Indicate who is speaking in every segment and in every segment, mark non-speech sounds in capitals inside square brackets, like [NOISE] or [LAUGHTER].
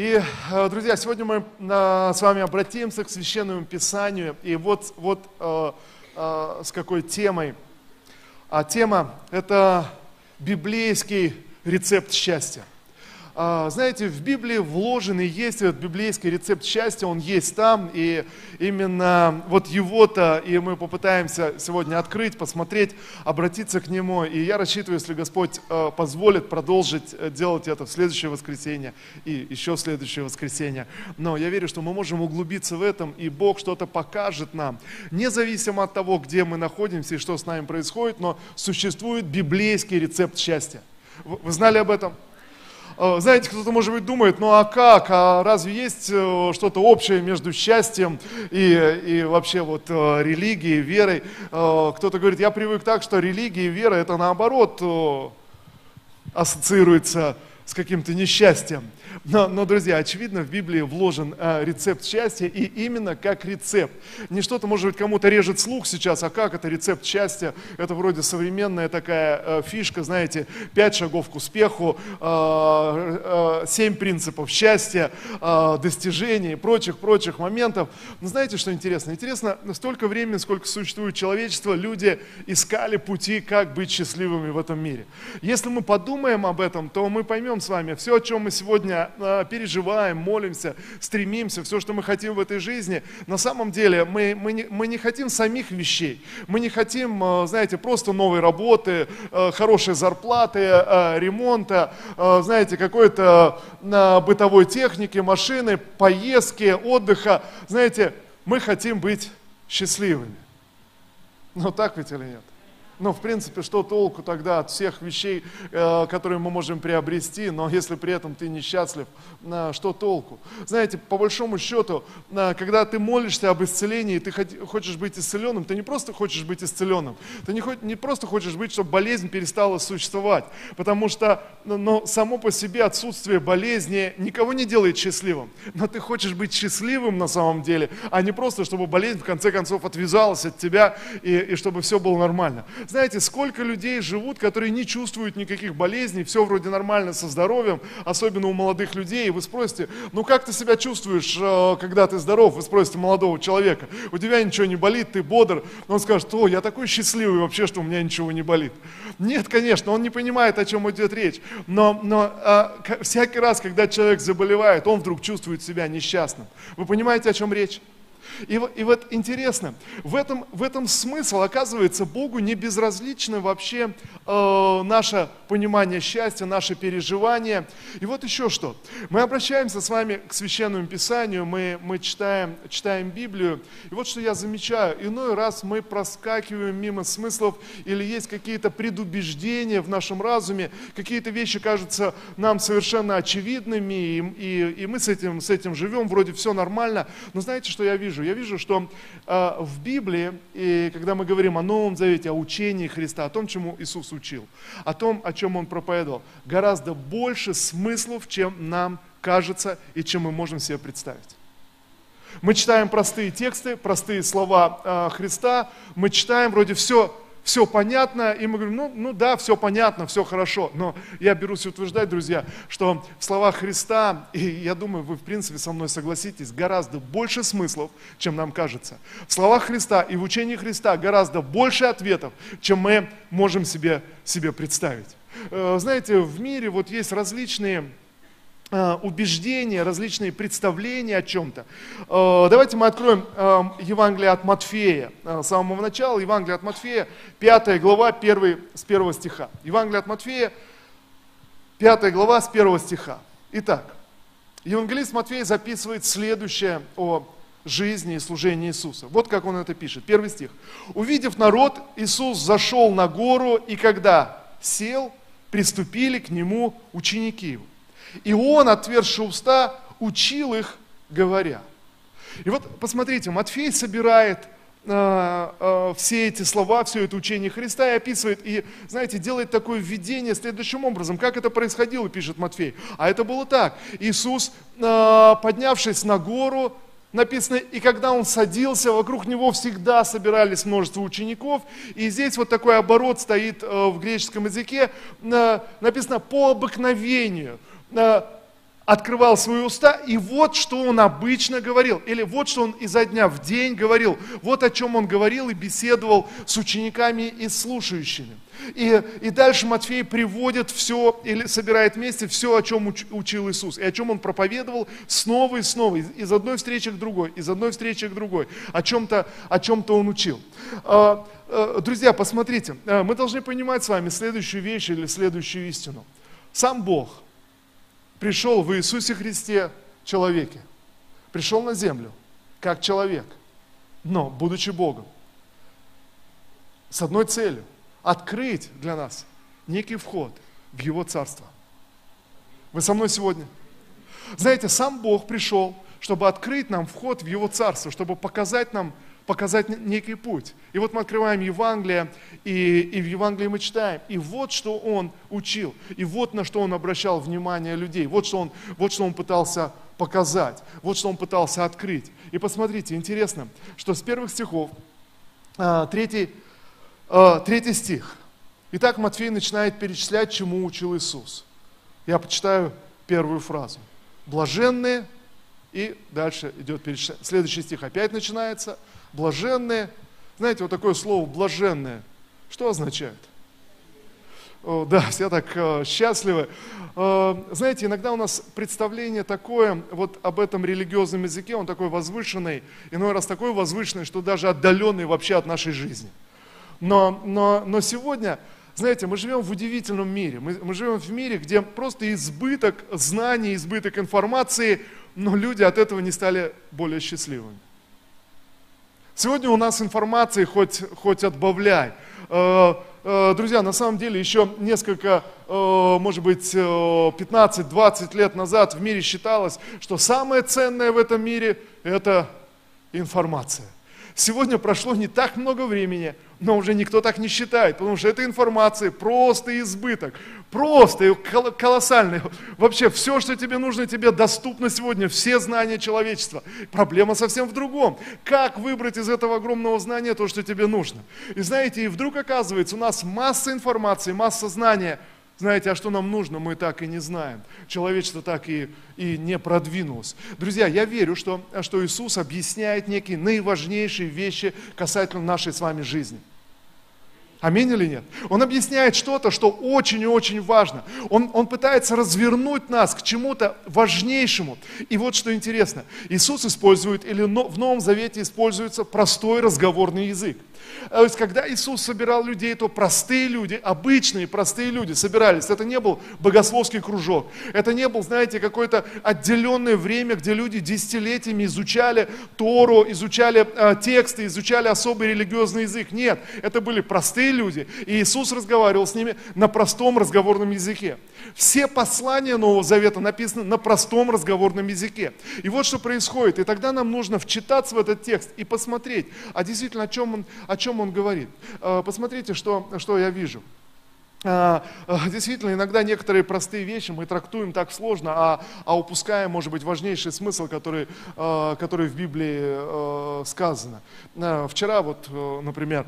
Speaker 1: И, э, друзья, сегодня мы э, с вами обратимся к Священному Писанию. И вот, вот э, с какой темой. А тема – это библейский рецепт счастья. А, знаете, в Библии вложен и есть этот библейский рецепт счастья, он есть там, и именно вот его-то, и мы попытаемся сегодня открыть, посмотреть, обратиться к нему, и я рассчитываю, если Господь э, позволит продолжить э, делать это в следующее воскресенье и еще в следующее воскресенье. Но я верю, что мы можем углубиться в этом, и Бог что-то покажет нам, независимо от того, где мы находимся и что с нами происходит, но существует библейский рецепт счастья. Вы знали об этом? Э, знаете, кто-то, может быть, думает, ну а как, а разве есть э, что-то общее между счастьем и, и вообще вот э, религией, верой? Кто-то говорит, я привык так, что религия и вера это наоборот ассоциируется с каким-то несчастьем. Но, но, друзья, очевидно, в Библии вложен э, рецепт счастья, и именно как рецепт. Не что-то, может быть, кому-то режет слух сейчас, а как это рецепт счастья? Это вроде современная такая э, фишка, знаете, пять шагов к успеху, э, э, семь принципов счастья, э, достижений и прочих-прочих моментов. Но знаете, что интересно? Интересно, столько времени, сколько существует человечество, люди искали пути, как быть счастливыми в этом мире. Если мы подумаем об этом, то мы поймем с вами, все, о чем мы сегодня а, переживаем, молимся, стремимся, все, что мы хотим в этой жизни, на самом деле мы, мы, не, мы не хотим самих вещей. Мы не хотим, а, знаете, просто новой работы, а, хорошей зарплаты, ремонта, знаете, какой-то бытовой техники, машины, поездки, отдыха. Знаете, мы хотим быть счастливыми. Ну так ведь или нет? Ну, в принципе, что толку тогда от всех вещей, э, которые мы можем приобрести, но если при этом ты несчастлив, э, что толку? Знаете, по большому счету, э, когда ты молишься об исцелении, ты хочешь быть исцеленным, ты не просто хочешь быть исцеленным, ты не, не просто хочешь быть, чтобы болезнь перестала существовать, потому что но само по себе отсутствие болезни никого не делает счастливым, но ты хочешь быть счастливым на самом деле, а не просто, чтобы болезнь в конце концов отвязалась от тебя и, и чтобы все было нормально. Знаете, сколько людей живут, которые не чувствуют никаких болезней, все вроде нормально со здоровьем, особенно у молодых людей. И вы спросите, ну как ты себя чувствуешь, э, когда ты здоров? Вы спросите молодого человека, у тебя ничего не болит, ты бодр. Он скажет, о, я такой счастливый вообще, что у меня ничего не болит. Нет, конечно, он не понимает, о чем идет речь. Но, но а, всякий раз, когда человек заболевает, он вдруг чувствует себя несчастным. Вы понимаете, о чем речь? И, и вот интересно, в этом, в этом смысл, оказывается, Богу не безразлично вообще э, наше понимание счастья, наше переживание. И вот еще что. Мы обращаемся с вами к Священному Писанию, мы, мы читаем, читаем Библию. И вот что я замечаю. Иной раз мы проскакиваем мимо смыслов или есть какие-то предубеждения в нашем разуме, какие-то вещи кажутся нам совершенно очевидными, и, и, и мы с этим, с этим живем, вроде все нормально. Но знаете, что я вижу? Я вижу, что э, в Библии, и когда мы говорим о Новом Завете, о учении Христа, о том, чему Иисус учил, о том, о чем Он проповедовал, гораздо больше смыслов, чем нам кажется и чем мы можем себе представить. Мы читаем простые тексты, простые слова э, Христа, мы читаем вроде все все понятно, и мы говорим, ну, ну да, все понятно, все хорошо. Но я берусь утверждать, друзья, что в словах Христа, и я думаю, вы в принципе со мной согласитесь, гораздо больше смыслов, чем нам кажется. В словах Христа и в учении Христа гораздо больше ответов, чем мы можем себе, себе представить. Э, знаете, в мире вот есть различные убеждения, различные представления о чем-то. Э, давайте мы откроем э, Евангелие от Матфея. С самого начала Евангелие от Матфея, 5 глава, 1, с 1 стиха. Евангелие от Матфея, 5 глава, с 1 стиха. Итак, Евангелист Матфей записывает следующее о жизни и служении Иисуса. Вот как он это пишет. Первый стих. «Увидев народ, Иисус зашел на гору, и когда сел, приступили к нему ученики его. И он, отверши уста, учил их, говоря. И вот посмотрите, Матфей собирает э, э, все эти слова, все это учение Христа и описывает, и, знаете, делает такое введение следующим образом. Как это происходило, пишет Матфей. А это было так. Иисус, э, поднявшись на гору, Написано, и когда он садился, вокруг него всегда собирались множество учеников. И здесь вот такой оборот стоит в греческом языке. Написано по обыкновению. Э, открывал свои уста, и вот что он обычно говорил, или вот что он изо дня в день говорил, вот о чем он говорил и беседовал с учениками и слушающими. И, и дальше Матфей приводит все, или собирает вместе все, о чем уч, учил Иисус, и о чем он проповедовал снова и снова, из, из одной встречи к другой, из одной встречи к другой, о чем-то о чем-то он учил. А, а, друзья, посмотрите, мы должны понимать с вами следующую вещь или следующую истину. Сам Бог пришел в Иисусе Христе человеке, пришел на землю как человек, но будучи Богом, с одной целью – открыть для нас некий вход в Его Царство. Вы со мной сегодня? Знаете, сам Бог пришел, чтобы открыть нам вход в Его Царство, чтобы показать нам, показать некий путь. И вот мы открываем Евангелие, и, и в Евангелии мы читаем, и вот что Он учил, и вот на что Он обращал внимание людей, вот что Он, вот что он пытался показать, вот что Он пытался открыть. И посмотрите, интересно, что с первых стихов, а, третий, Э, третий стих. Итак, Матфей начинает перечислять, чему учил Иисус. Я почитаю первую фразу. Блаженные, и дальше идет перечисление. Следующий стих опять начинается. Блаженные. Знаете, вот такое слово блаженные. Что означает? О, да, все так э, счастливы. Э, знаете, иногда у нас представление такое вот об этом религиозном языке, он такой возвышенный, иной раз такой возвышенный, что даже отдаленный вообще от нашей жизни. Но, но, но сегодня, знаете, мы живем в удивительном мире. Мы, мы живем в мире, где просто избыток знаний, избыток информации, но люди от этого не стали более счастливыми. Сегодня у нас информации хоть, хоть отбавляй. Э, э, друзья, на самом деле еще несколько, э, может быть, 15-20 лет назад в мире считалось, что самое ценное в этом мире – это информация. Сегодня прошло не так много времени, но уже никто так не считает, потому что этой информации просто избыток, просто колоссальный. Вообще все, что тебе нужно, тебе доступно сегодня, все знания человечества. Проблема совсем в другом. Как выбрать из этого огромного знания то, что тебе нужно? И знаете, и вдруг оказывается, у нас масса информации, масса знания – знаете, а что нам нужно, мы так и не знаем. Человечество так и, и не продвинулось. Друзья, я верю, что, что Иисус объясняет некие наиважнейшие вещи касательно нашей с вами жизни. Аминь или нет? Он объясняет что-то, что очень и очень важно. Он, он пытается развернуть нас к чему-то важнейшему. И вот что интересно. Иисус использует, или в Новом Завете используется простой разговорный язык. То есть, когда Иисус собирал людей, то простые люди, обычные простые люди собирались. Это не был богословский кружок. Это не был, знаете, какое-то отделенное время, где люди десятилетиями изучали Тору, изучали э, тексты, изучали особый религиозный язык. Нет, это были простые люди. И Иисус разговаривал с ними на простом разговорном языке. Все послания Нового Завета написаны на простом разговорном языке. И вот что происходит. И тогда нам нужно вчитаться в этот текст и посмотреть, а действительно о чем он, о чем он говорит. Э, посмотрите, что, что я вижу. А, а, действительно, иногда некоторые простые вещи мы трактуем так сложно, а, а упускаем, может быть, важнейший смысл, который, а, который в Библии сказано. Вчера, вот, э, например,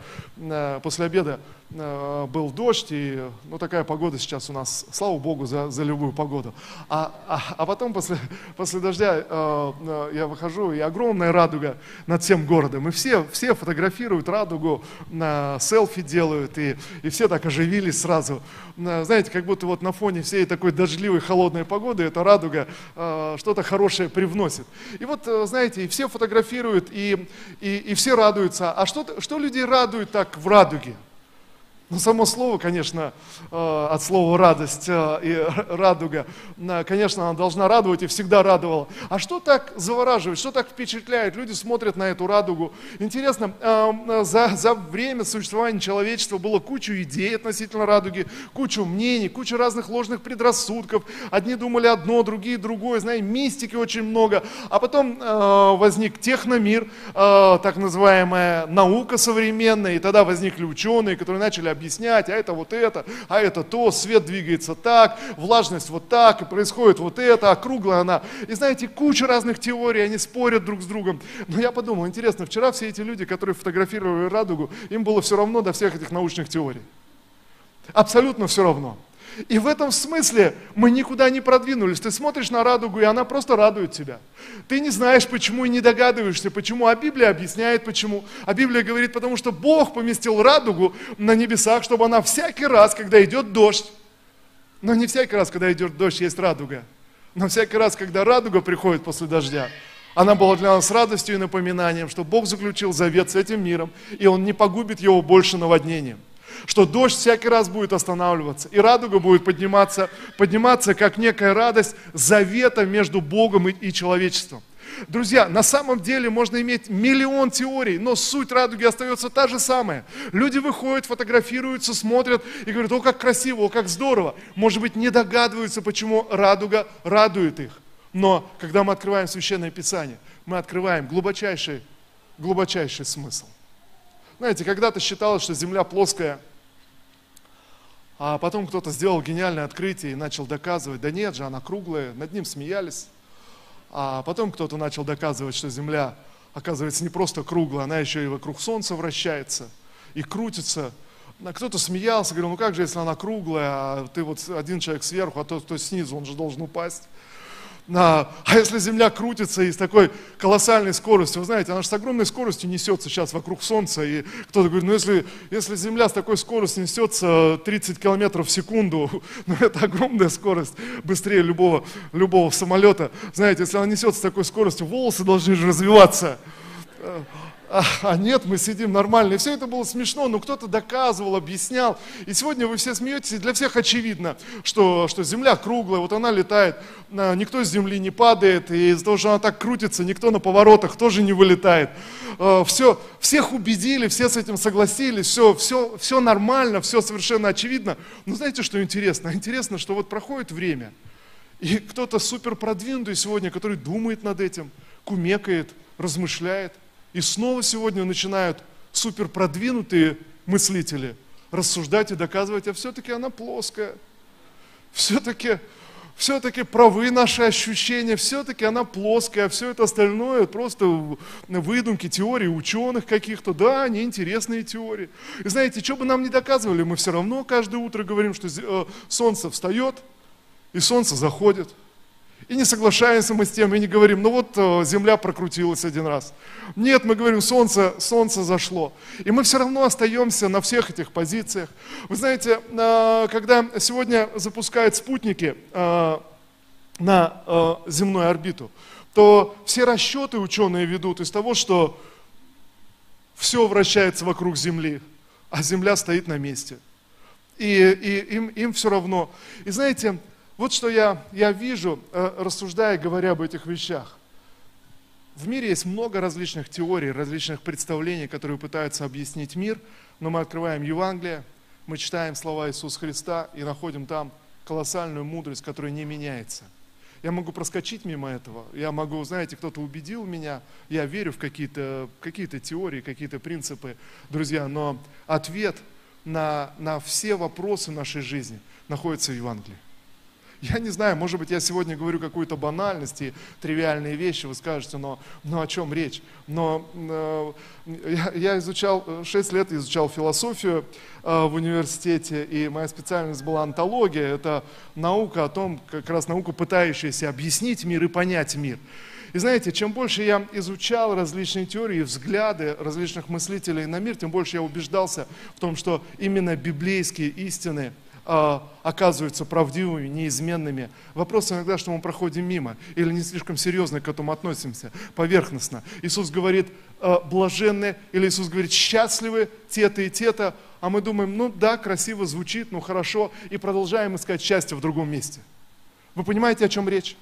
Speaker 1: после обеда был дождь, и ну, такая погода сейчас у нас, слава Богу, за, за любую погоду. А, а, а потом после, [LAUGHS] после дождя э, я выхожу, и огромная радуга над всем городом. И все, все фотографируют радугу, селфи делают, и, и все так оживились сразу сразу. Знаете, как будто вот на фоне всей такой дождливой, холодной погоды эта радуга э, что-то хорошее привносит. И вот, э, знаете, и все фотографируют, и, и, и все радуются. А что, что людей радует так в радуге? Ну, само слово, конечно, э, от слова радость э, и [LAUGHS] радуга, конечно, она должна радовать и всегда радовала. А что так завораживает, что так впечатляет? Люди смотрят на эту радугу. Интересно, э, за, за время существования человечества было кучу идей относительно радуги, кучу мнений, кучу разных ложных предрассудков. Одни думали одно, другие другое, знаете, мистики очень много. А потом возник техномир, так называемая наука современная, и тогда возникли ученые, которые начали объяснять объяснять, а это вот это, а это то, свет двигается так, влажность вот так, и происходит вот это, округлая она. И знаете, куча разных теорий, они спорят друг с другом. Но я подумал, интересно, вчера все эти люди, которые фотографировали радугу, им было все равно до всех этих научных теорий. Абсолютно все равно. И в этом смысле мы никуда не продвинулись. Ты смотришь на радугу, и она просто радует тебя. Ты не знаешь, почему и не догадываешься, почему. А Библия объясняет, почему. А Библия говорит, потому что Бог поместил радугу на небесах, чтобы она всякий раз, когда идет дождь, но не всякий раз, когда идет дождь, есть радуга. Но всякий раз, когда радуга приходит после дождя, она была для нас радостью и напоминанием, что Бог заключил завет с этим миром, и Он не погубит его больше наводнением что дождь всякий раз будет останавливаться, и радуга будет подниматься, подниматься как некая радость завета между Богом и, и человечеством. Друзья, на самом деле можно иметь миллион теорий, но суть радуги остается та же самая. Люди выходят, фотографируются, смотрят и говорят, о, как красиво, о, как здорово. Может быть, не догадываются, почему радуга радует их. Но когда мы открываем Священное Писание, мы открываем глубочайший, глубочайший смысл. Знаете, когда-то считалось, что Земля плоская, а потом кто-то сделал гениальное открытие и начал доказывать, да нет же, она круглая, над ним смеялись. А потом кто-то начал доказывать, что Земля, оказывается, не просто круглая, она еще и вокруг Солнца вращается и крутится. А кто-то смеялся, говорил, ну как же, если она круглая, а ты вот один человек сверху, а тот, кто снизу, он же должен упасть. А, а если Земля крутится и с такой колоссальной скоростью, вы знаете, она же с огромной скоростью несется сейчас вокруг Солнца, и кто-то говорит, ну если, если Земля с такой скоростью несется 30 километров в секунду, [LAUGHS] ну это огромная скорость, быстрее любого, любого самолета. Знаете, если она несется с такой скоростью, волосы должны же развиваться а, а нет, мы сидим нормально. И все это было смешно, но кто-то доказывал, объяснял. И сегодня вы все смеетесь, и для всех очевидно, что, что Земля круглая, вот она летает, никто с Земли не падает, и из-за того, что она так крутится, никто на поворотах тоже не вылетает. Все, а, всех убедили, все с этим согласились, все, все, все нормально, все совершенно очевидно. Но знаете, что интересно? Интересно, что вот проходит время, и кто-то супер продвинутый сегодня, который думает над этим, кумекает, размышляет, и снова сегодня начинают супер продвинутые мыслители рассуждать и доказывать, а все-таки она плоская. Все-таки все-таки правы наши ощущения, все-таки она плоская, а все это остальное просто выдумки, теории ученых каких-то, да, они интересные теории. И знаете, что бы нам не доказывали, мы все равно каждое утро говорим, что э, солнце встает и солнце заходит. И не соглашаемся мы с тем, и не говорим, ну вот э, земля прокрутилась один раз. Нет, мы говорим, солнце, солнце зашло. И мы все равно остаемся на всех этих позициях. Вы знаете, э, когда сегодня запускают спутники э, на земную орбиту, то все расчеты ученые ведут из того, что все вращается вокруг Земли, а Земля стоит на месте. И, и им, им все равно. И знаете, вот что я, я вижу, э, рассуждая, говоря об этих вещах. В мире есть много различных теорий, различных представлений, которые пытаются объяснить мир, но мы открываем Евангелие, мы читаем слова Иисуса Христа и находим там колоссальную мудрость, которая не меняется. Я могу проскочить мимо этого, я могу, знаете, кто-то убедил меня, я верю в какие-то какие теории, какие-то принципы, друзья, но ответ на, на все вопросы нашей жизни находится в Евангелии. Я не знаю, может быть, я сегодня говорю какую-то банальность и тривиальные вещи, вы скажете, но, но о чем речь? Но э, я, я изучал, 6 лет изучал философию э, в университете, и моя специальность была антология, это наука о том, как раз наука, пытающаяся объяснить мир и понять мир. И знаете, чем больше я изучал различные теории, взгляды различных мыслителей на мир, тем больше я убеждался в том, что именно библейские истины – а, оказываются правдивыми, неизменными. Вопрос иногда, что мы проходим мимо или не слишком серьезно к этому относимся, поверхностно. Иисус говорит, а, блаженны, или Иисус говорит, счастливы те-то и те-то, а мы думаем, ну да, красиво звучит, ну хорошо, и продолжаем искать счастье в другом месте. Вы понимаете, о чем речь?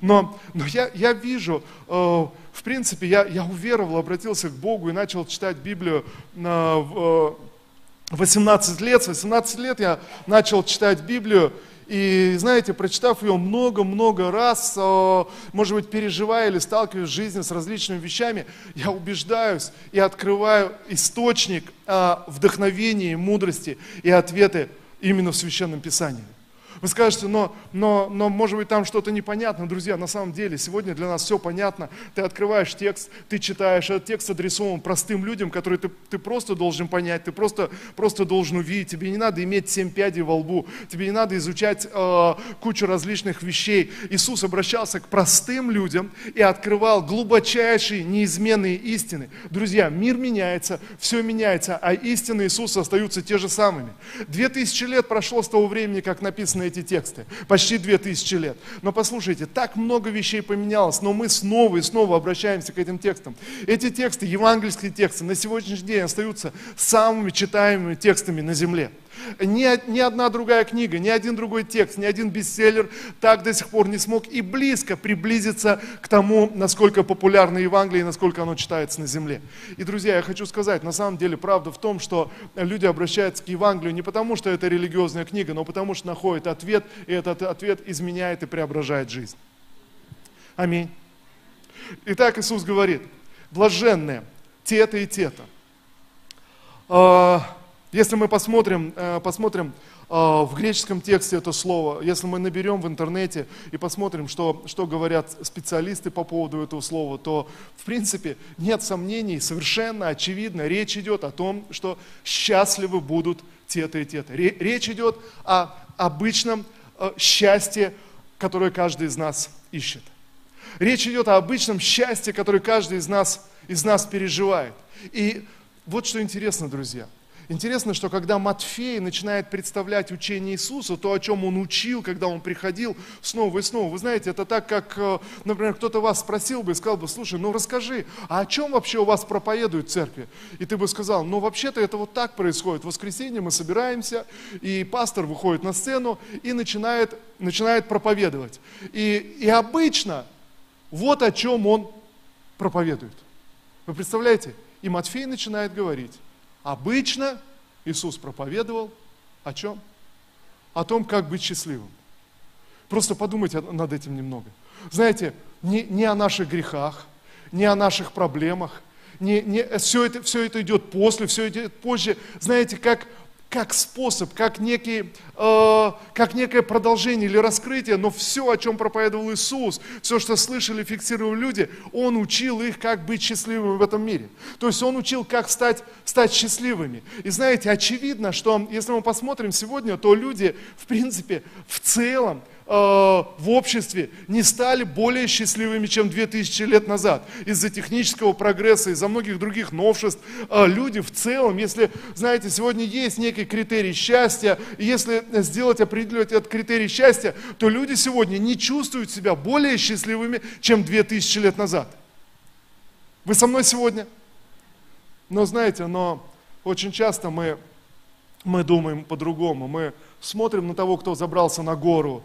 Speaker 1: Но, но я, я вижу, э, в принципе, я, я уверовал, обратился к Богу и начал читать Библию э, в, 18 лет, с 18 лет я начал читать Библию, и, знаете, прочитав ее много-много раз, может быть, переживая или сталкиваясь в жизни с различными вещами, я убеждаюсь и открываю источник э, вдохновения, мудрости и ответы именно в Священном Писании. Вы скажете, но, но, но может быть там что-то непонятно. Друзья, на самом деле сегодня для нас все понятно. Ты открываешь текст, ты читаешь, этот текст адресован простым людям, которые ты, ты просто должен понять, ты просто, просто должен увидеть. Тебе не надо иметь семь пядей во лбу, тебе не надо изучать э, кучу различных вещей. Иисус обращался к простым людям и открывал глубочайшие, неизменные истины. Друзья, мир меняется, все меняется, а истины Иисуса остаются те же самыми. Две тысячи лет прошло с того времени, как написаны эти тексты. Почти две тысячи лет. Но послушайте, так много вещей поменялось, но мы снова и снова обращаемся к этим текстам. Эти тексты, евангельские тексты, на сегодняшний день остаются самыми читаемыми текстами на земле. Ни, ни одна другая книга, ни один другой текст, ни один бестселлер так до сих пор не смог и близко приблизиться к тому, насколько популярно Евангелие и насколько оно читается на земле. И, друзья, я хочу сказать, на самом деле правда в том, что люди обращаются к Евангелию не потому, что это религиозная книга, но потому что находят ответ, и этот ответ изменяет и преображает жизнь. Аминь. Итак, Иисус говорит, блаженные те-то и те-то. Если мы посмотрим, э, посмотрим э, в греческом тексте это слово, если мы наберем в интернете и посмотрим, что, что говорят специалисты по поводу этого слова, то, в принципе, нет сомнений, совершенно очевидно, речь идет о том, что счастливы будут те-то и те-то. Речь идет о обычном э, счастье, которое каждый из нас ищет. Речь идет о обычном счастье, которое каждый из нас, из нас переживает. И вот что интересно, друзья – Интересно, что когда Матфей начинает представлять учение Иисуса, то, о чем он учил, когда он приходил снова и снова, вы знаете, это так, как, э, например, кто-то вас спросил бы и сказал бы, слушай, ну расскажи, а о чем вообще у вас проповедуют в церкви? И ты бы сказал, ну вообще-то это вот так происходит. В воскресенье мы собираемся, и пастор выходит на сцену и начинает, начинает проповедовать. И, и обычно вот о чем он проповедует. Вы представляете? И Матфей начинает говорить. Обычно Иисус проповедовал о чем? О том, как быть счастливым. Просто подумайте над этим немного. Знаете, не, не о наших грехах, не о наших проблемах, не, не, все, это, все это идет после, все идет позже. Знаете, как как способ, как, некий, э, как некое продолжение или раскрытие, но все, о чем проповедовал Иисус, все, что слышали, фиксировали люди, Он учил их, как быть счастливыми в этом мире. То есть Он учил, как стать, стать счастливыми. И знаете, очевидно, что если мы посмотрим сегодня, то люди, в принципе, в целом, в обществе не стали более счастливыми, чем 2000 лет назад. Из-за технического прогресса, из-за многих других новшеств. Э, люди в целом, если, знаете, сегодня есть некий критерий счастья, если сделать, определить этот критерий счастья, то люди сегодня не чувствуют себя более счастливыми, чем 2000 лет назад. Вы со мной сегодня? Но знаете, но очень часто мы, мы думаем по-другому. Мы смотрим на того, кто забрался на гору,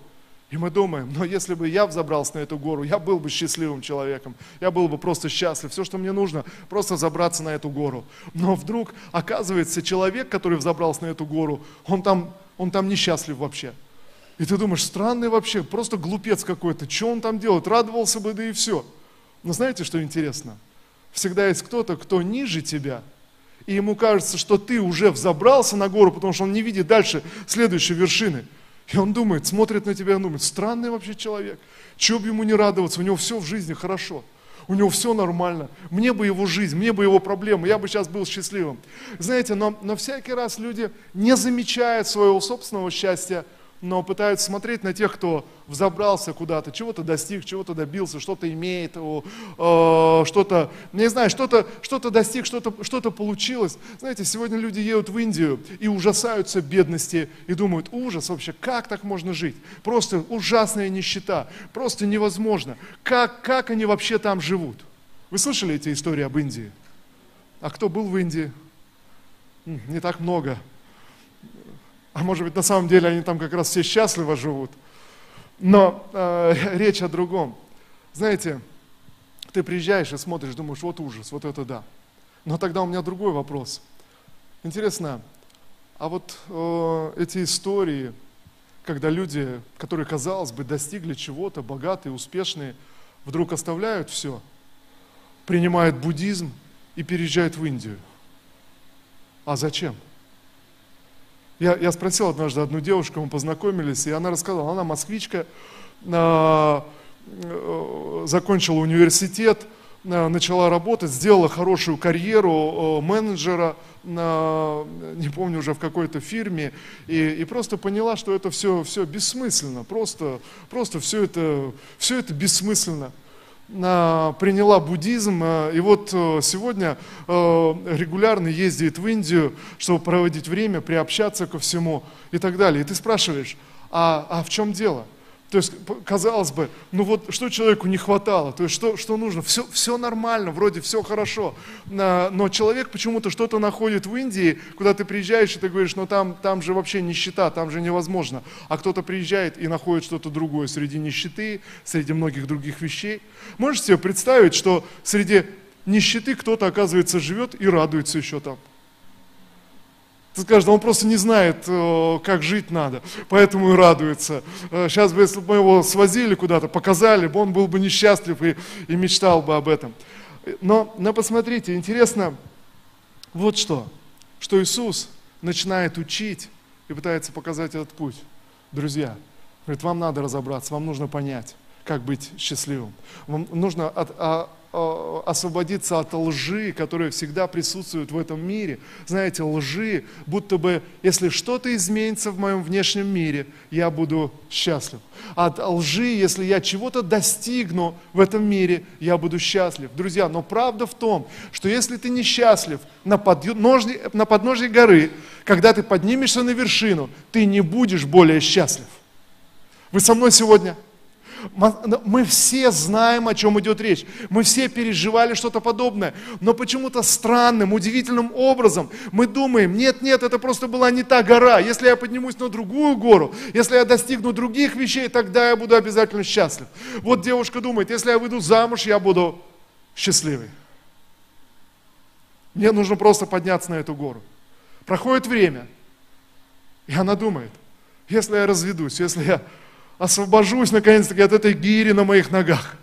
Speaker 1: и мы думаем, но если бы я взобрался на эту гору, я был бы счастливым человеком, я был бы просто счастлив. Все, что мне нужно, просто забраться на эту гору. Но вдруг оказывается, человек, который взобрался на эту гору, он там, он там несчастлив вообще. И ты думаешь, странный вообще, просто глупец какой-то, что он там делает, радовался бы, да и все. Но знаете, что интересно? Всегда есть кто-то, кто ниже тебя, и ему кажется, что ты уже взобрался на гору, потому что он не видит дальше следующей вершины – и он думает, смотрит на тебя и думает, странный вообще человек. Чего бы ему не радоваться, у него все в жизни хорошо. У него все нормально. Мне бы его жизнь, мне бы его проблемы, я бы сейчас был счастливым. Знаете, но, но всякий раз люди не замечают своего собственного счастья, но пытаются смотреть на тех, кто взобрался куда-то, чего-то достиг, чего-то добился, что-то имеет, э, что-то, не знаю, что-то что достиг, что-то что получилось. Знаете, сегодня люди едут в Индию и ужасаются бедности и думают, ужас вообще, как так можно жить? Просто ужасная нищета, просто невозможно. Как, как они вообще там живут? Вы слышали эти истории об Индии? А кто был в Индии? Не так много. А может быть, на самом деле они там как раз все счастливо живут. Но э, [LAUGHS] речь о другом. Знаете, ты приезжаешь и смотришь, думаешь, вот ужас, вот это да. Но тогда у меня другой вопрос. Интересно, а вот э, эти истории, когда люди, которые, казалось бы, достигли чего-то, богатые, успешные, вдруг оставляют все, принимают буддизм и переезжают в Индию. А зачем? Я, я спросил однажды одну девушку, мы познакомились, и она рассказала, она москвичка, э, э, закончила университет, э, начала работать, сделала хорошую карьеру менеджера, на, не помню уже в какой-то фирме, и, и просто поняла, что это все, все бессмысленно, просто, просто все, это, все это бессмысленно приняла буддизм, э, и вот э, сегодня э, регулярно ездит в Индию, чтобы проводить время, приобщаться ко всему и так далее. И ты спрашиваешь, а, а в чем дело? То есть, казалось бы, ну вот что человеку не хватало, то есть что, что нужно, все, все нормально, вроде все хорошо, но человек почему-то что-то находит в Индии, куда ты приезжаешь и ты говоришь, ну там, там же вообще нищета, там же невозможно, а кто-то приезжает и находит что-то другое среди нищеты, среди многих других вещей. Можете себе представить, что среди нищеты кто-то, оказывается, живет и радуется еще там. Ты скажешь, он просто не знает, э, как жить надо, поэтому и радуется. Сейчас э, бы, если бы мы его свозили куда-то, показали бы, он был бы несчастлив и, и мечтал бы об этом. Но, но посмотрите, интересно вот что, что Иисус начинает учить и пытается показать этот путь. Друзья, говорит, вам надо разобраться, вам нужно понять, как быть счастливым. Вам нужно от, а, освободиться от лжи, которая всегда присутствует в этом мире. Знаете, лжи, будто бы, если что-то изменится в моем внешнем мире, я буду счастлив. От лжи, если я чего-то достигну в этом мире, я буду счастлив. Друзья, но правда в том, что если ты несчастлив на подножье, на подножье горы, когда ты поднимешься на вершину, ты не будешь более счастлив. Вы со мной сегодня? Мы все знаем, о чем идет речь. Мы все переживали что-то подобное. Но почему-то странным, удивительным образом мы думаем, нет, нет, это просто была не та гора. Если я поднимусь на другую гору, если я достигну других вещей, тогда я буду обязательно счастлив. Вот девушка думает, если я выйду замуж, я буду счастливой. Мне нужно просто подняться на эту гору. Проходит время, и она думает, если я разведусь, если я освобожусь наконец-таки от этой гири на моих ногах.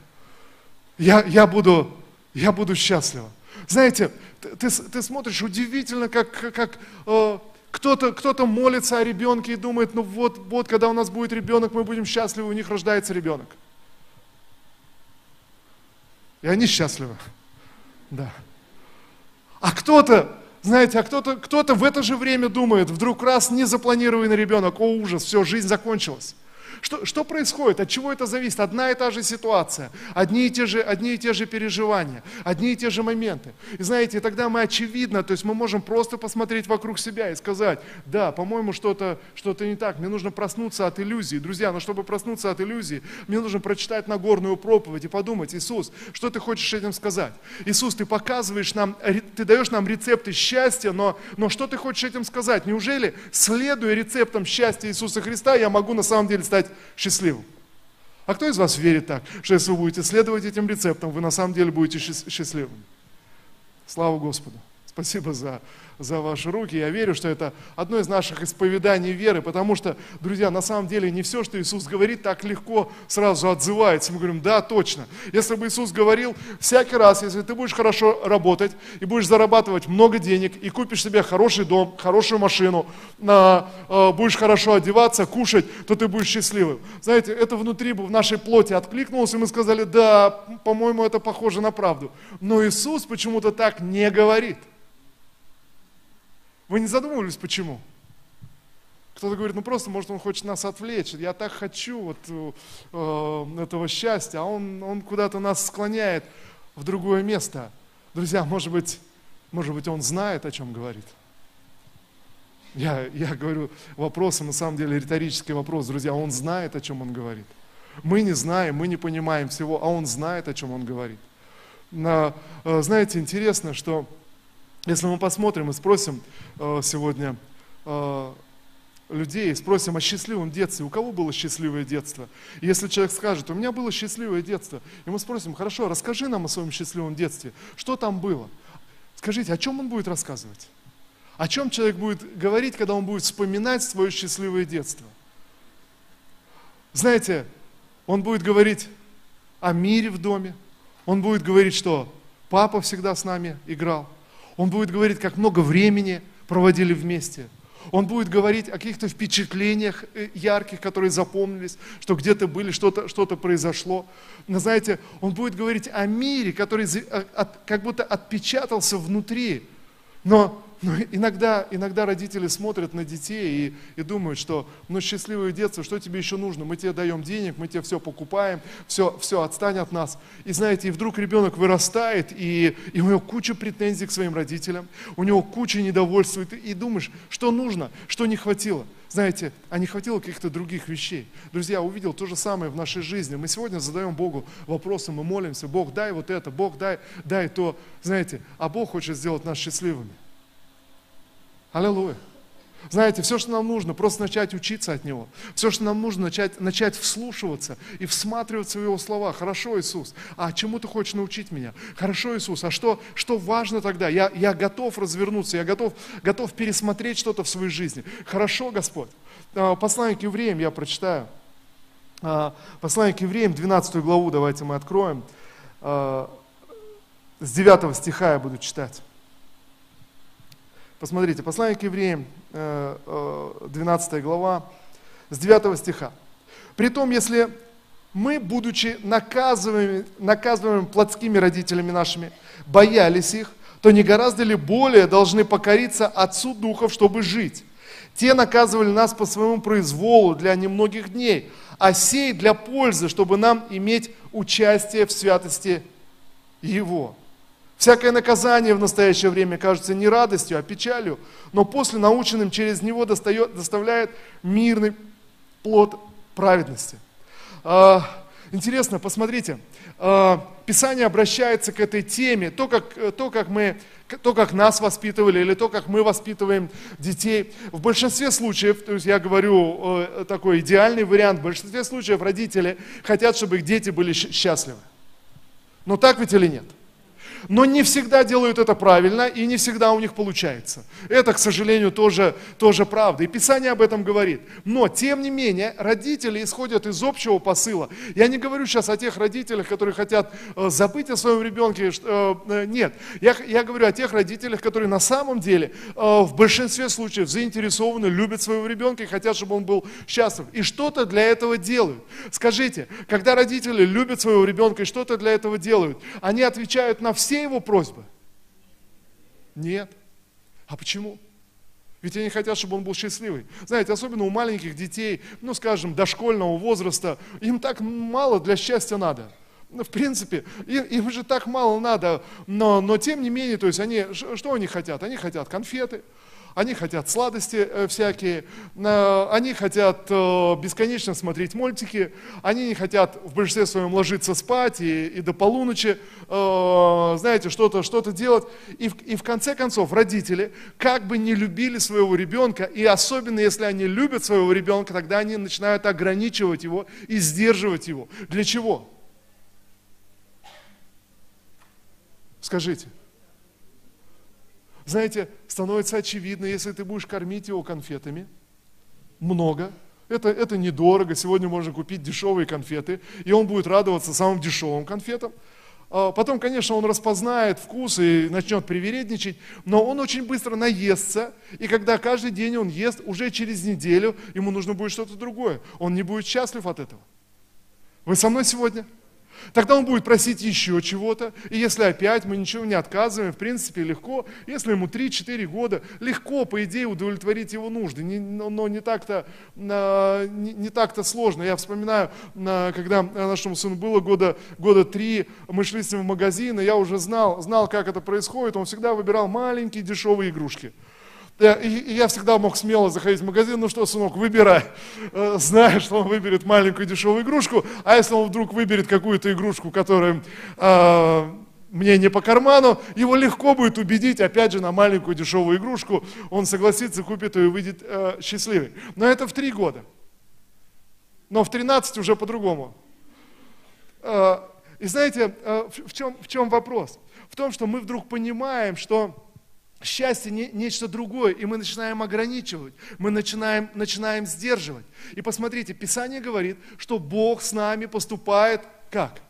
Speaker 1: Я, я, буду, я буду счастлива. Знаете, ты, ты смотришь удивительно, как, как э, кто-то кто молится о ребенке и думает, ну вот, вот, когда у нас будет ребенок, мы будем счастливы, у них рождается ребенок. И они счастливы. Да. А кто-то, знаете, а кто-то кто в это же время думает, вдруг раз незапланированный ребенок, о ужас, все, жизнь закончилась. Что, что происходит? От чего это зависит? Одна и та же ситуация, одни и, те же, одни и те же переживания, одни и те же моменты. И знаете, тогда мы очевидно, то есть мы можем просто посмотреть вокруг себя и сказать, да, по-моему, что-то что не так, мне нужно проснуться от иллюзии. Друзья, но чтобы проснуться от иллюзии, мне нужно прочитать Нагорную проповедь и подумать, Иисус, что ты хочешь этим сказать? Иисус, ты показываешь нам, ты даешь нам рецепты счастья, но, но что ты хочешь этим сказать? Неужели, следуя рецептам счастья Иисуса Христа, я могу на самом деле стать счастливым. А кто из вас верит так, что если вы будете следовать этим рецептам, вы на самом деле будете счастливым? Слава Господу! Спасибо за за ваши руки. Я верю, что это одно из наших исповеданий веры, потому что, друзья, на самом деле не все, что Иисус говорит, так легко сразу отзывается. Мы говорим, да, точно. Если бы Иисус говорил всякий раз, если ты будешь хорошо работать и будешь зарабатывать много денег и купишь себе хороший дом, хорошую машину, а, будешь хорошо одеваться, кушать, то ты будешь счастливым. Знаете, это внутри бы в нашей плоти откликнулось, и мы сказали, да, по-моему, это похоже на правду. Но Иисус почему-то так не говорит – вы не задумывались, почему? Кто-то говорит, ну просто, может, он хочет нас отвлечь. Я так хочу вот э, этого счастья, а он, он куда-то нас склоняет в другое место. Друзья, может быть, может быть, он знает, о чем говорит. Я, я говорю вопросом, на самом деле риторический вопрос, друзья, он знает, о чем он говорит. Мы не знаем, мы не понимаем всего, а он знает, о чем он говорит. Но, э, знаете, интересно, что если мы посмотрим и спросим э, сегодня э, людей, спросим о счастливом детстве, у кого было счастливое детство? Если человек скажет, у меня было счастливое детство, и мы спросим, хорошо, расскажи нам о своем счастливом детстве, что там было? Скажите, о чем он будет рассказывать? О чем человек будет говорить, когда он будет вспоминать свое счастливое детство? Знаете, он будет говорить о мире в доме, он будет говорить, что папа всегда с нами играл, он будет говорить, как много времени проводили вместе. Он будет говорить о каких-то впечатлениях э, ярких, которые запомнились, что где-то были, что-то что произошло. Но знаете, он будет говорить о мире, который как будто отпечатался внутри. Но но иногда, иногда родители смотрят на детей и, и думают, что ну счастливое детство, что тебе еще нужно? Мы тебе даем денег, мы тебе все покупаем, все, все отстань от нас. И знаете, и вдруг ребенок вырастает, и, и у него куча претензий к своим родителям, у него куча недовольства, и, ты, и думаешь, что нужно, что не хватило. Знаете, а не хватило каких-то других вещей. Друзья, увидел то же самое в нашей жизни. Мы сегодня задаем Богу вопросы, мы молимся, Бог, дай вот это, Бог, дай, дай то. Знаете, а Бог хочет сделать нас счастливыми. Аллилуйя. Знаете, все, что нам нужно, просто начать учиться от Него. Все, что нам нужно, начать, начать вслушиваться и всматриваться в Его слова. Хорошо, Иисус, а чему Ты хочешь научить меня? Хорошо, Иисус, а что, что важно тогда? Я, я готов развернуться, я готов, готов пересмотреть что-то в своей жизни. Хорошо, Господь. А, послание к евреям я прочитаю. А, послание к евреям, 12 главу давайте мы откроем. А, с 9 стиха я буду читать. Посмотрите, послание к евреям, 12 э, э, глава, с 9 стиха. Притом, если мы, будучи наказываемыми, наказываемыми плотскими родителями нашими, боялись их, то не гораздо ли более должны покориться Отцу Духов, чтобы жить? Те наказывали нас по своему произволу для немногих дней, а сей для пользы, чтобы нам иметь участие в святости Его. Всякое наказание в настоящее время кажется не радостью, а печалью, но после наученным через него достает, доставляет мирный плод праведности. А, интересно, посмотрите, а, Писание обращается к этой теме, то как, то, как мы, то, как нас воспитывали, или то, как мы воспитываем детей. В большинстве случаев, то есть я говорю такой идеальный вариант, в большинстве случаев родители хотят, чтобы их дети были счастливы. Но так ведь или нет? Но не всегда делают это правильно и не всегда у них получается. Это, к сожалению, тоже, тоже правда. И Писание об этом говорит. Но, тем не менее, родители исходят из общего посыла. Я не говорю сейчас о тех родителях, которые хотят э, забыть о своем ребенке. Э, э, нет, я, я говорю о тех родителях, которые на самом деле в большинстве случаев заинтересованы, любят своего ребенка и хотят, чтобы он был счастлив. И что-то для этого делают. Скажите, когда родители любят своего ребенка и что-то для этого делают, они отвечают на все все его просьбы? Нет. А почему? Ведь они хотят, чтобы он был счастливый. Знаете, особенно у маленьких детей, ну, скажем, дошкольного возраста, им так мало для счастья надо. Ну, в принципе, им, же так мало надо, но, но тем не менее, то есть они, что они хотят? Они хотят конфеты, они хотят сладости э, всякие, э, они хотят э, бесконечно смотреть мультики, они не хотят в большинстве своем ложиться спать и, и до полуночи, знаете, что-то что делать. И в, и в конце концов родители, как бы не любили своего ребенка, и особенно если они любят своего ребенка, тогда они начинают ограничивать его и сдерживать его. Для чего? Скажите знаете, становится очевидно, если ты будешь кормить его конфетами, много, это, это недорого, сегодня можно купить дешевые конфеты, и он будет радоваться самым дешевым конфетам. А потом, конечно, он распознает вкус и начнет привередничать, но он очень быстро наестся, и когда каждый день он ест, уже через неделю ему нужно будет что-то другое. Он не будет счастлив от этого. Вы со мной сегодня? Тогда он будет просить еще чего-то. И если опять мы ничего не отказываем, в принципе, легко. Если ему 3-4 года, легко, по идее, удовлетворить его нужды. Не, но не так-то, а, не, не так-то сложно. Я вспоминаю, а, когда нашему сыну было года, года 3, мы шли с ним в магазин, и я уже знал, знал, как это происходит. Он всегда выбирал маленькие дешевые игрушки. И я всегда мог смело заходить в магазин, ну что, сынок, выбирай. Э, зная, что он выберет маленькую дешевую игрушку, а если он вдруг выберет какую-то игрушку, которая э, мне не по карману, его легко будет убедить, опять же, на маленькую дешевую игрушку, он согласится, купит ее и выйдет э, счастливый. Но это в три года. Но в 13 уже по-другому. Э, и знаете, в, чем, в чем вопрос? В том, что мы вдруг понимаем, что Счастье не, нечто другое, и мы начинаем ограничивать, мы начинаем, начинаем сдерживать. И посмотрите, Писание говорит, что Бог с нами поступает как?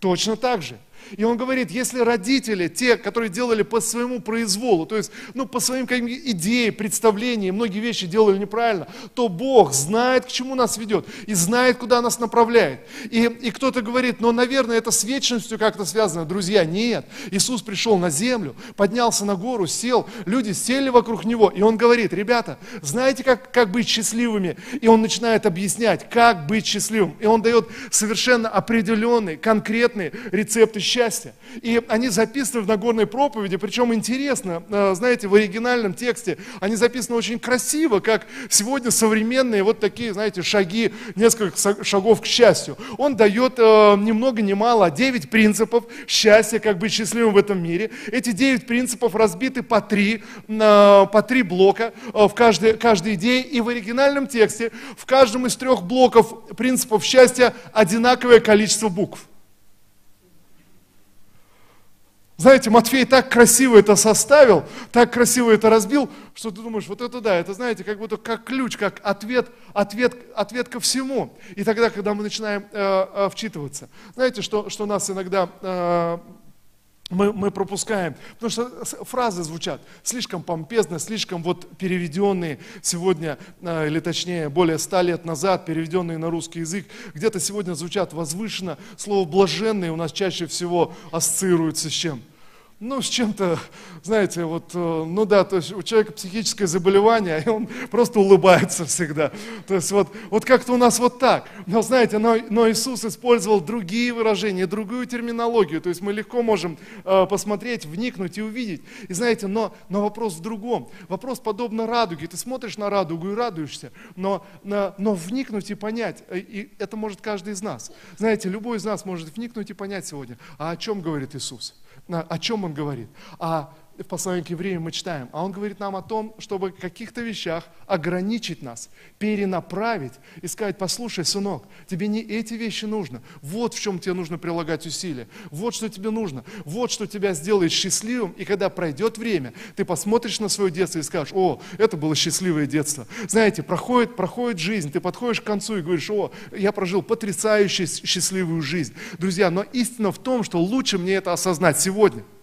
Speaker 1: Точно так же. И он говорит, если родители, те, которые делали по своему произволу, то есть ну, по своим идеям, представлениям, многие вещи делали неправильно, то Бог знает, к чему нас ведет и знает, куда нас направляет. И, и кто-то говорит, но, наверное, это с вечностью как-то связано. Друзья, нет. Иисус пришел на землю, поднялся на гору, сел, люди сели вокруг Него, и Он говорит, ребята, знаете, как, как быть счастливыми? И Он начинает объяснять, как быть счастливым. И Он дает совершенно определенные, конкретные рецепты счастья счастья. И они записаны в Нагорной проповеди, причем интересно, э, знаете, в оригинальном тексте они записаны очень красиво, как сегодня современные вот такие, знаете, шаги, несколько шагов к счастью. Он дает э, ни много ни мало 9 принципов счастья, как быть счастливым в этом мире. Эти 9 принципов разбиты по три, по три блока э, в каждой, каждой идее. И в оригинальном тексте в каждом из трех блоков принципов счастья одинаковое количество букв. Знаете, Матфей так красиво это составил, так красиво это разбил, что ты думаешь, вот это да, это знаете, как будто как ключ, как ответ, ответ, ответ ко всему. И тогда, когда мы начинаем э, э, вчитываться, знаете, что, что нас иногда э, мы, мы пропускаем, потому что фразы звучат слишком помпезно, слишком вот переведенные сегодня, э, или точнее более ста лет назад, переведенные на русский язык, где-то сегодня звучат возвышенно, слово «блаженный» у нас чаще всего ассоциируется с чем? Ну, с чем-то, знаете, вот, э, ну да, то есть у человека психическое заболевание, [LAUGHS] и он просто улыбается всегда. То есть вот, вот как-то у нас вот так. Но знаете, но, но Иисус использовал другие выражения, другую терминологию. То есть мы легко можем э, посмотреть, вникнуть и увидеть. И знаете, но, но вопрос в другом. Вопрос подобно радуге. Ты смотришь на радугу и радуешься, но, но, но вникнуть и понять, э, и это может каждый из нас. Знаете, любой из нас может вникнуть и понять сегодня, а о чем говорит Иисус о чем он говорит? А в послании к евреям мы читаем, а он говорит нам о том, чтобы в каких-то вещах ограничить нас, перенаправить и сказать, послушай, сынок, тебе не эти вещи нужно, вот в чем тебе нужно прилагать усилия, вот что тебе нужно, вот что тебя сделает счастливым, и когда пройдет время, ты посмотришь на свое детство и скажешь, о, это было счастливое детство. Знаете, проходит, проходит жизнь, ты подходишь к концу и говоришь, о, я прожил потрясающую счастливую жизнь. Друзья, но истина в том, что лучше мне это осознать сегодня –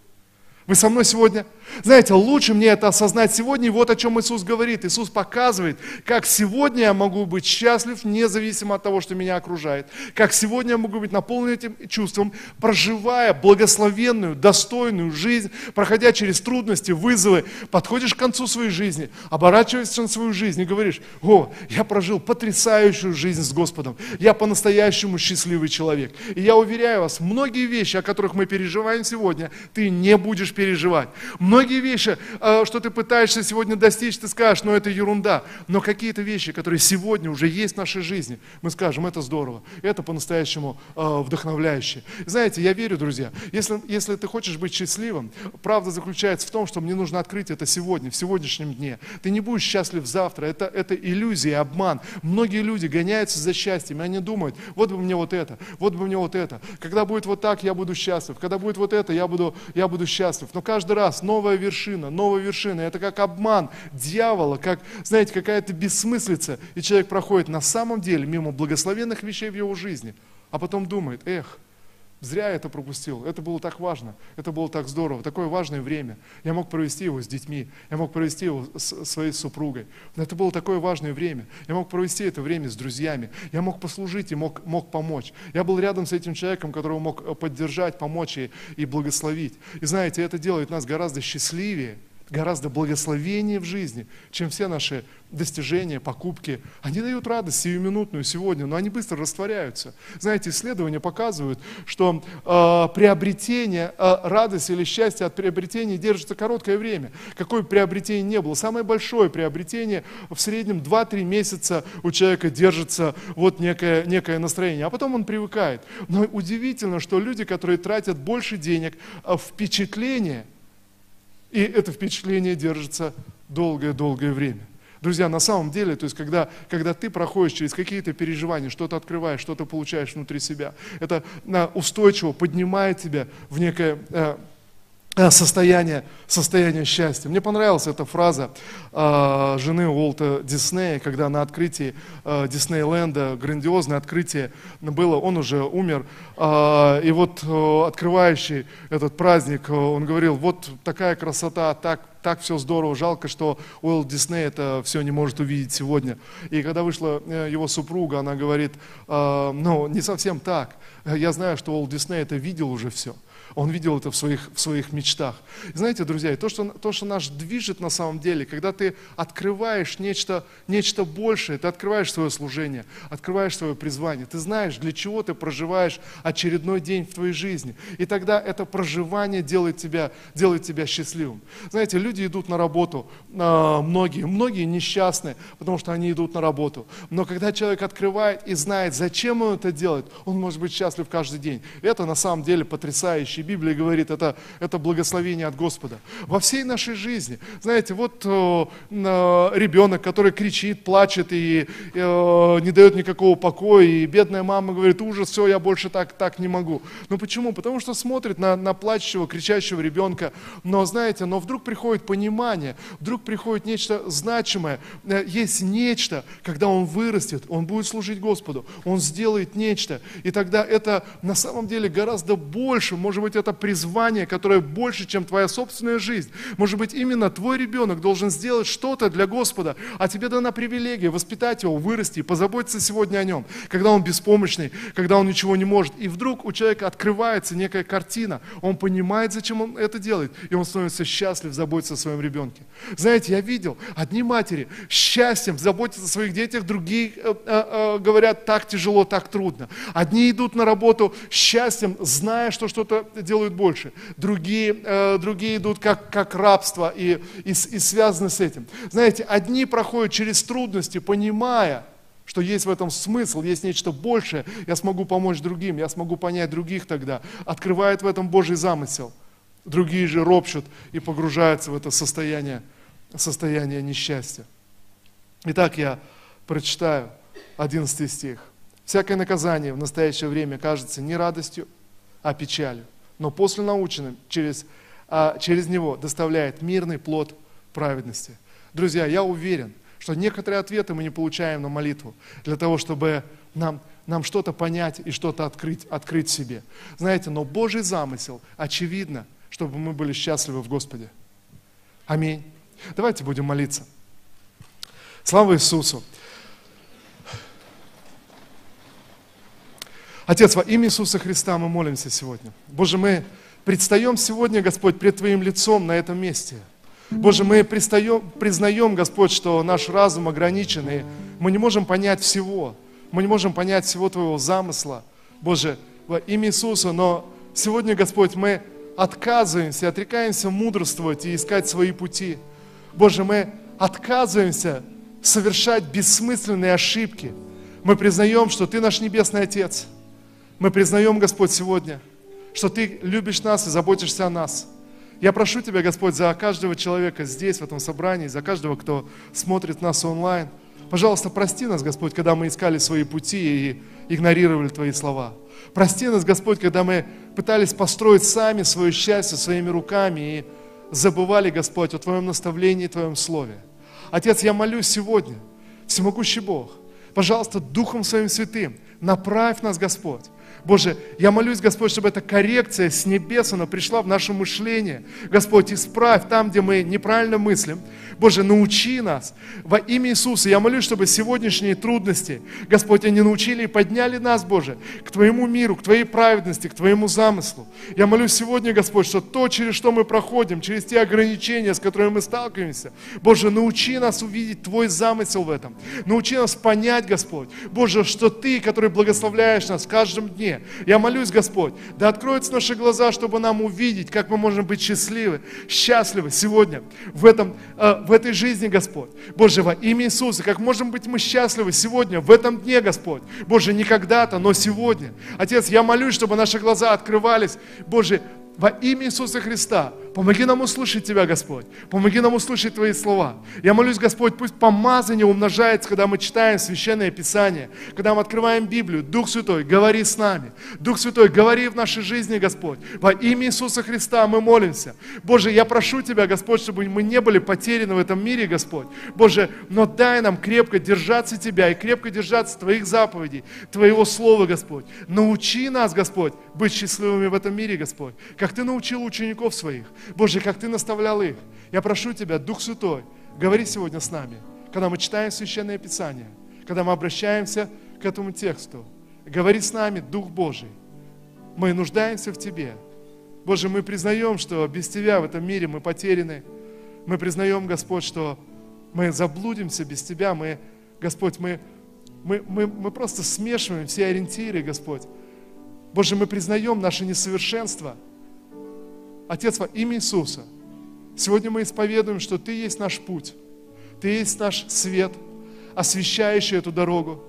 Speaker 1: вы со мной сегодня? Знаете, лучше мне это осознать сегодня, и вот о чем Иисус говорит. Иисус показывает, как сегодня я могу быть счастлив, независимо от того, что меня окружает. Как сегодня я могу быть наполнен этим чувством, проживая благословенную, достойную жизнь, проходя через трудности, вызовы. Подходишь к концу своей жизни, оборачиваешься на свою жизнь и говоришь, о, я прожил потрясающую жизнь с Господом. Я по-настоящему счастливый человек. И я уверяю вас, многие вещи, о которых мы переживаем сегодня, ты не будешь будешь переживать. Многие вещи, э, что ты пытаешься сегодня достичь, ты скажешь, ну это ерунда. Но какие-то вещи, которые сегодня уже есть в нашей жизни, мы скажем, это здорово, это по-настоящему э, вдохновляюще. Знаете, я верю, друзья, если, если ты хочешь быть счастливым, правда заключается в том, что мне нужно открыть это сегодня, в сегодняшнем дне. Ты не будешь счастлив завтра, это, это иллюзия, обман. Многие люди гоняются за счастьем, и они думают, вот бы мне вот это, вот бы мне вот это. Когда будет вот так, я буду счастлив. Когда будет вот это, я буду, я буду счастлив счастлив. Но каждый раз новая вершина, новая вершина. Это как обман дьявола, как, знаете, какая-то бессмыслица. И человек проходит на самом деле мимо благословенных вещей в его жизни, а потом думает, эх, Зря я это пропустил. Это было так важно. Это было так здорово. Такое важное время. Я мог провести его с детьми. Я мог провести его с своей супругой. Это было такое важное время. Я мог провести это время с друзьями. Я мог послужить и мог, мог помочь. Я был рядом с этим человеком, которого мог э, поддержать, помочь и, и благословить. И знаете, это делает нас гораздо счастливее, гораздо благословение в жизни, чем все наши достижения, покупки. Они дают радость сиюминутную сегодня, но они быстро растворяются. Знаете, исследования показывают, что э, приобретение, э, радость или счастье от приобретения держится короткое время. Какое приобретение не было. Самое большое приобретение в среднем 2-3 месяца у человека держится вот некое, некое настроение, а потом он привыкает. Но удивительно, что люди, которые тратят больше денег, э, впечатление – и это впечатление держится долгое-долгое время. Друзья, на самом деле, то есть когда, когда ты проходишь через какие-то переживания, что-то открываешь, что-то получаешь внутри себя, это устойчиво поднимает тебя в некое, э, Э, состояние, состояние счастья. Мне понравилась эта фраза э, жены Уолта Диснея, когда на открытии э, Диснейленда, грандиозное открытие было, он уже умер, э, и вот э, открывающий этот праздник, э, он говорил, вот такая красота, так, так все здорово, жалко, что Уолт Дисней это все не может увидеть сегодня. И когда вышла э, его супруга, она говорит, э, ну, не совсем так, я знаю, что Уолт Дисней это видел уже все. Он видел это в своих, в своих мечтах. Знаете, друзья, то что, то, что нас движет на самом деле, когда ты открываешь нечто, нечто большее, ты открываешь свое служение, открываешь свое призвание, ты знаешь, для чего ты проживаешь очередной день в твоей жизни. И тогда это проживание делает тебя, делает тебя счастливым. Знаете, люди идут на работу, а, многие, многие несчастны, потому что они идут на работу. Но когда человек открывает и знает, зачем он это делает, он может быть счастлив каждый день. Это на самом деле потрясающе и Библия говорит, это, это благословение от Господа. Во всей нашей жизни, знаете, вот э, ребенок, который кричит, плачет и э, не дает никакого покоя, и бедная мама говорит, ужас, все, я больше так, так не могу. Ну почему? Потому что смотрит на, на плачущего, кричащего ребенка, но знаете, но вдруг приходит понимание, вдруг приходит нечто значимое, э, есть нечто, когда он вырастет, он будет служить Господу, он сделает нечто, и тогда это на самом деле гораздо больше, может быть, это призвание, которое больше, чем твоя собственная жизнь. Может быть, именно твой ребенок должен сделать что-то для Господа, а тебе дана привилегия воспитать его, вырасти, позаботиться сегодня о нем, когда он беспомощный, когда он ничего не может. И вдруг у человека открывается некая картина, он понимает, зачем он это делает, и он становится счастлив заботиться о своем ребенке. Знаете, я видел, одни матери счастьем заботятся о своих детях, другие э, э, э, говорят, так тяжело, так трудно. Одни идут на работу счастьем, зная, что что-то делают больше. Другие, э, другие идут как, как рабство и, и, и связаны с этим. Знаете, одни проходят через трудности, понимая, что есть в этом смысл, есть нечто большее, я смогу помочь другим, я смогу понять других тогда, открывает в этом Божий замысел. Другие же ропщут и погружаются в это состояние, состояние несчастья. Итак, я прочитаю 11 стих. «Всякое наказание в настоящее время кажется не радостью, а печалью но после наученным через, а, через него доставляет мирный плод праведности. Друзья, я уверен, что некоторые ответы мы не получаем на молитву для того, чтобы нам, нам что-то понять и что-то открыть, открыть себе. Знаете, но Божий замысел, очевидно, чтобы мы были счастливы в Господе. Аминь. Давайте будем молиться. Слава Иисусу! Отец, во имя Иисуса Христа мы молимся сегодня. Боже, мы предстаем сегодня, Господь, пред Твоим лицом на этом месте. Боже, мы предстаем, признаем, Господь, что наш разум ограничен, и мы не можем понять всего. Мы не можем понять всего Твоего замысла. Боже, во имя Иисуса, но сегодня, Господь, мы отказываемся, отрекаемся мудрствовать и искать свои пути. Боже, мы отказываемся совершать бессмысленные ошибки. Мы признаем, что Ты наш Небесный Отец – мы признаем, Господь, сегодня, что Ты любишь нас и заботишься о нас. Я прошу Тебя, Господь, за каждого человека здесь, в этом собрании, за каждого, кто смотрит нас онлайн. Пожалуйста, прости нас, Господь, когда мы искали свои пути и игнорировали Твои слова. Прости нас, Господь, когда мы пытались построить сами свое счастье своими руками и забывали, Господь, о Твоем наставлении и Твоем Слове. Отец, я молюсь сегодня, всемогущий Бог, пожалуйста, Духом Своим Святым, направь нас, Господь, Боже, я молюсь, Господь, чтобы эта коррекция с небес, она пришла в наше мышление. Господь, исправь там, где мы неправильно мыслим. Боже, научи нас во имя Иисуса. Я молюсь, чтобы сегодняшние трудности, Господь, они научили и подняли нас, Боже, к Твоему миру, к Твоей праведности, к Твоему замыслу. Я молюсь сегодня, Господь, что то, через что мы проходим, через те ограничения, с которыми мы сталкиваемся, Боже, научи нас увидеть Твой замысел в этом. Научи нас понять, Господь, Боже, что Ты, который благословляешь нас в каждом дне, я молюсь, Господь, да откроются наши глаза, чтобы нам увидеть, как мы можем быть счастливы, счастливы сегодня, в, этом, э, в этой жизни, Господь. Боже, во имя Иисуса, как можем быть мы счастливы сегодня, в этом дне, Господь. Боже, не когда-то, но сегодня. Отец, я молюсь, чтобы наши глаза открывались, Боже, во имя Иисуса Христа, Помоги нам услышать Тебя, Господь. Помоги нам услышать Твои слова. Я молюсь, Господь, пусть помазание умножается, когда мы читаем Священное Писание, когда мы открываем Библию. Дух Святой, говори с нами. Дух Святой, говори в нашей жизни, Господь. Во имя Иисуса Христа мы молимся. Боже, я прошу Тебя, Господь, чтобы мы не были потеряны в этом мире, Господь. Боже, но дай нам крепко держаться Тебя и крепко держаться Твоих заповедей, Твоего Слова, Господь. Научи нас, Господь, быть счастливыми в этом мире, Господь, как Ты научил учеников своих. Боже, как Ты наставлял их. Я прошу Тебя, Дух Святой, говори сегодня с нами, когда мы читаем Священное Писание, когда мы обращаемся к этому тексту. Говори с нами, Дух Божий. Мы нуждаемся в Тебе. Боже, мы признаем, что без Тебя в этом мире мы потеряны. Мы признаем, Господь, что мы заблудимся без Тебя. Мы, Господь, мы, мы, мы, мы просто смешиваем все ориентиры, Господь. Боже, мы признаем наше несовершенство – Отец, во имя Иисуса, сегодня мы исповедуем, что Ты есть наш путь, Ты есть наш свет, освещающий эту дорогу.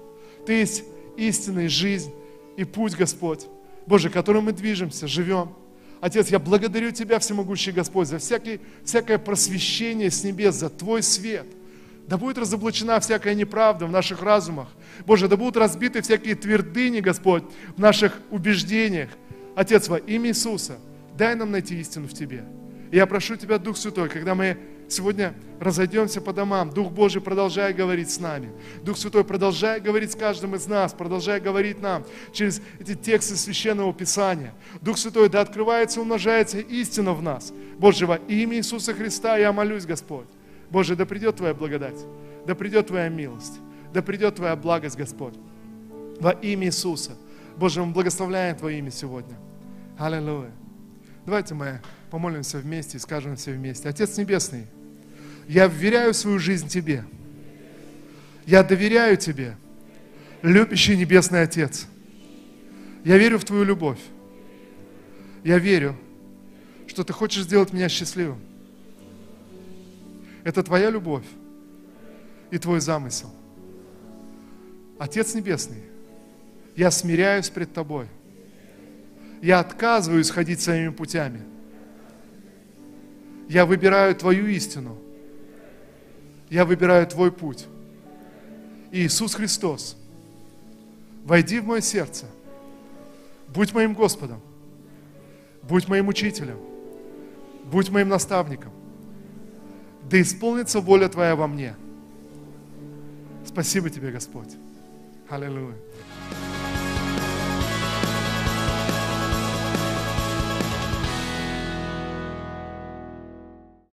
Speaker 1: Ты есть истинная жизнь и путь, Господь, Боже, которым мы движемся, живем. Отец, я благодарю Тебя, Всемогущий Господь, за всякий, всякое просвещение с небес, за Твой свет. Да будет разоблачена всякая неправда в наших разумах. Боже, да будут разбиты всякие твердыни, Господь, в наших убеждениях. Отец, во имя Иисуса – Дай нам найти истину в Тебе. Я прошу Тебя, Дух Святой, когда мы сегодня разойдемся по домам, Дух Божий продолжай говорить с нами. Дух Святой продолжай говорить с каждым из нас, продолжай говорить нам через эти тексты Священного Писания. Дух Святой, да открывается, умножается истина в нас. Боже, во имя Иисуса Христа я молюсь, Господь. Боже, да придет Твоя благодать, да придет Твоя милость, да придет Твоя благость, Господь. Во имя Иисуса. Боже, мы благословляем Твое имя сегодня. Аллилуйя. Давайте мы помолимся вместе и скажем все вместе. Отец Небесный, я вверяю свою жизнь Тебе. Я доверяю Тебе, любящий Небесный Отец. Я верю в Твою любовь. Я верю, что Ты хочешь сделать меня счастливым. Это Твоя любовь и Твой замысел. Отец Небесный, я смиряюсь пред Тобой – я отказываюсь ходить своими путями. Я выбираю Твою истину. Я выбираю Твой путь. Иисус Христос, войди в мое сердце. Будь моим Господом. Будь моим учителем. Будь моим наставником. Да исполнится воля Твоя во мне. Спасибо Тебе, Господь. Аллилуйя.